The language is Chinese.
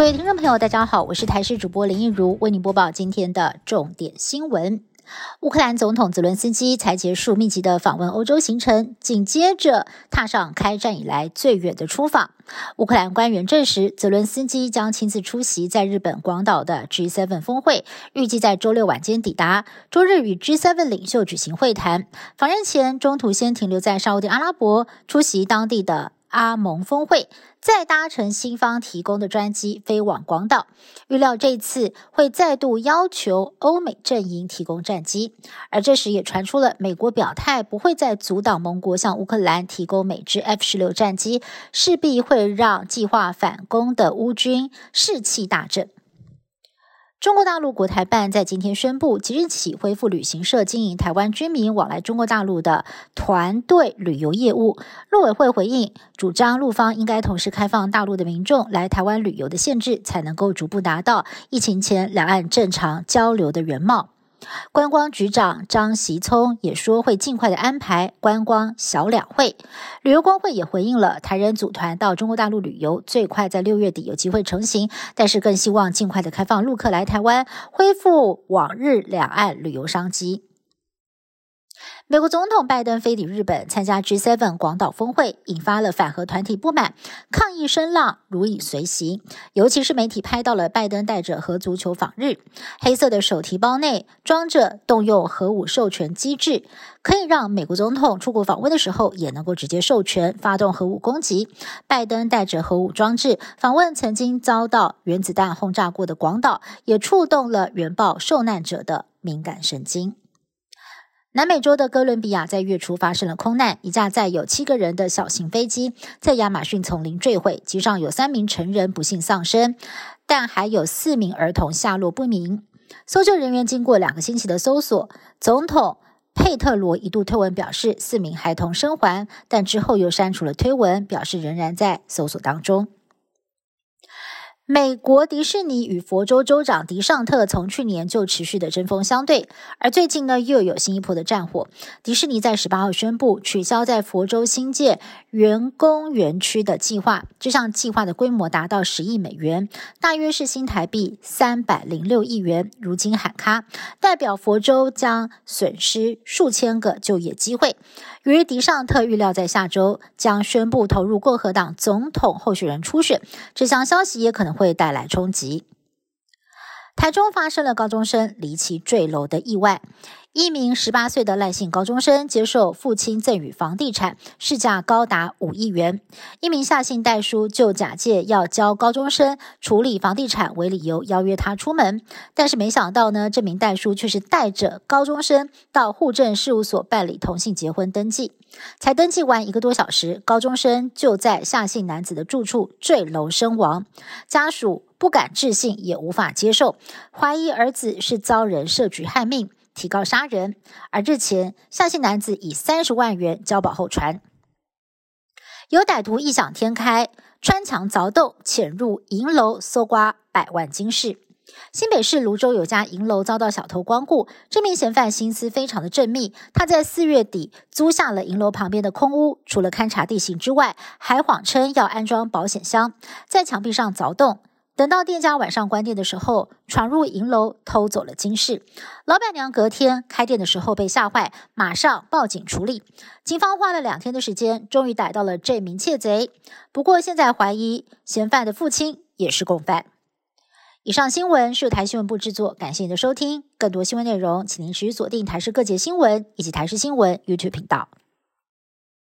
各位听众朋友，大家好，我是台视主播林一如，为您播报今天的重点新闻。乌克兰总统泽伦斯基才结束密集的访问欧洲行程，紧接着踏上开战以来最远的出访。乌克兰官员证实，泽伦斯基将亲自出席在日本广岛的 G7 峰会，预计在周六晚间抵达，周日与 G7 领袖举行会谈。访日前，中途先停留在沙地阿拉伯，出席当地的。阿盟峰会，再搭乘新方提供的专机飞往广岛，预料这次会再度要求欧美阵营提供战机。而这时也传出了美国表态，不会再阻挡盟国向乌克兰提供美制 F 十六战机，势必会让计划反攻的乌军士气大振。中国大陆国台办在今天宣布，即日起恢复旅行社经营台湾居民往来中国大陆的团队旅游业务。陆委会回应，主张陆方应该同时开放大陆的民众来台湾旅游的限制，才能够逐步达到疫情前两岸正常交流的原貌。观光局长张习聪也说会尽快的安排观光小两会。旅游工会也回应了台人组团到中国大陆旅游，最快在六月底有机会成行，但是更希望尽快的开放陆客来台湾，恢复往日两岸旅游商机。美国总统拜登飞抵日本参加 G7 广岛峰会，引发了反核团体不满，抗议声浪如影随形。尤其是媒体拍到了拜登带着核足球访日，黑色的手提包内装着动用核武授权机制，可以让美国总统出国访问的时候也能够直接授权发动核武攻击。拜登带着核武装置访问曾经遭到原子弹轰炸过的广岛，也触动了原爆受难者的敏感神经。南美洲的哥伦比亚在月初发生了空难，一架载有七个人的小型飞机在亚马逊丛林坠毁，机上有三名成人不幸丧生，但还有四名儿童下落不明。搜救人员经过两个星期的搜索，总统佩特罗一度推文表示四名孩童生还，但之后又删除了推文，表示仍然在搜索当中。美国迪士尼与佛州州长迪尚特从去年就持续的针锋相对，而最近呢又有新一波的战火。迪士尼在十八号宣布取消在佛州新建员工园区的计划，这项计划的规模达到十亿美元，大约是新台币三百零六亿元。如今喊卡，代表佛州将损失数千个就业机会。由于迪尚特预料在下周将宣布投入共和党总统候选人初选，这项消息也可能会带来冲击。台中发生了高中生离奇坠楼的意外。一名十八岁的赖姓高中生接受父亲赠与房地产，市价高达五亿元。一名夏姓代书就假借要教高中生处理房地产为理由，邀约他出门。但是没想到呢，这名代书却是带着高中生到户政事务所办理同性结婚登记。才登记完一个多小时，高中生就在夏姓男子的住处坠楼身亡。家属不敢置信，也无法接受，怀疑儿子是遭人设局害命。提高杀人，而日前夏姓男子以三十万元交保候传，有歹徒异想天开，穿墙凿洞，潜入银楼搜刮百万金饰。新北市泸州有家银楼遭到小偷光顾，这名嫌犯心思非常的缜密，他在四月底租下了银楼旁边的空屋，除了勘察地形之外，还谎称要安装保险箱，在墙壁上凿洞。等到店家晚上关店的时候，闯入银楼偷走了金饰。老板娘隔天开店的时候被吓坏，马上报警处理。警方花了两天的时间，终于逮到了这名窃贼。不过现在怀疑嫌犯的父亲也是共犯。以上新闻是由台新闻部制作，感谢您的收听。更多新闻内容，请您持续锁定台视各界新闻以及台视新闻 YouTube 频道。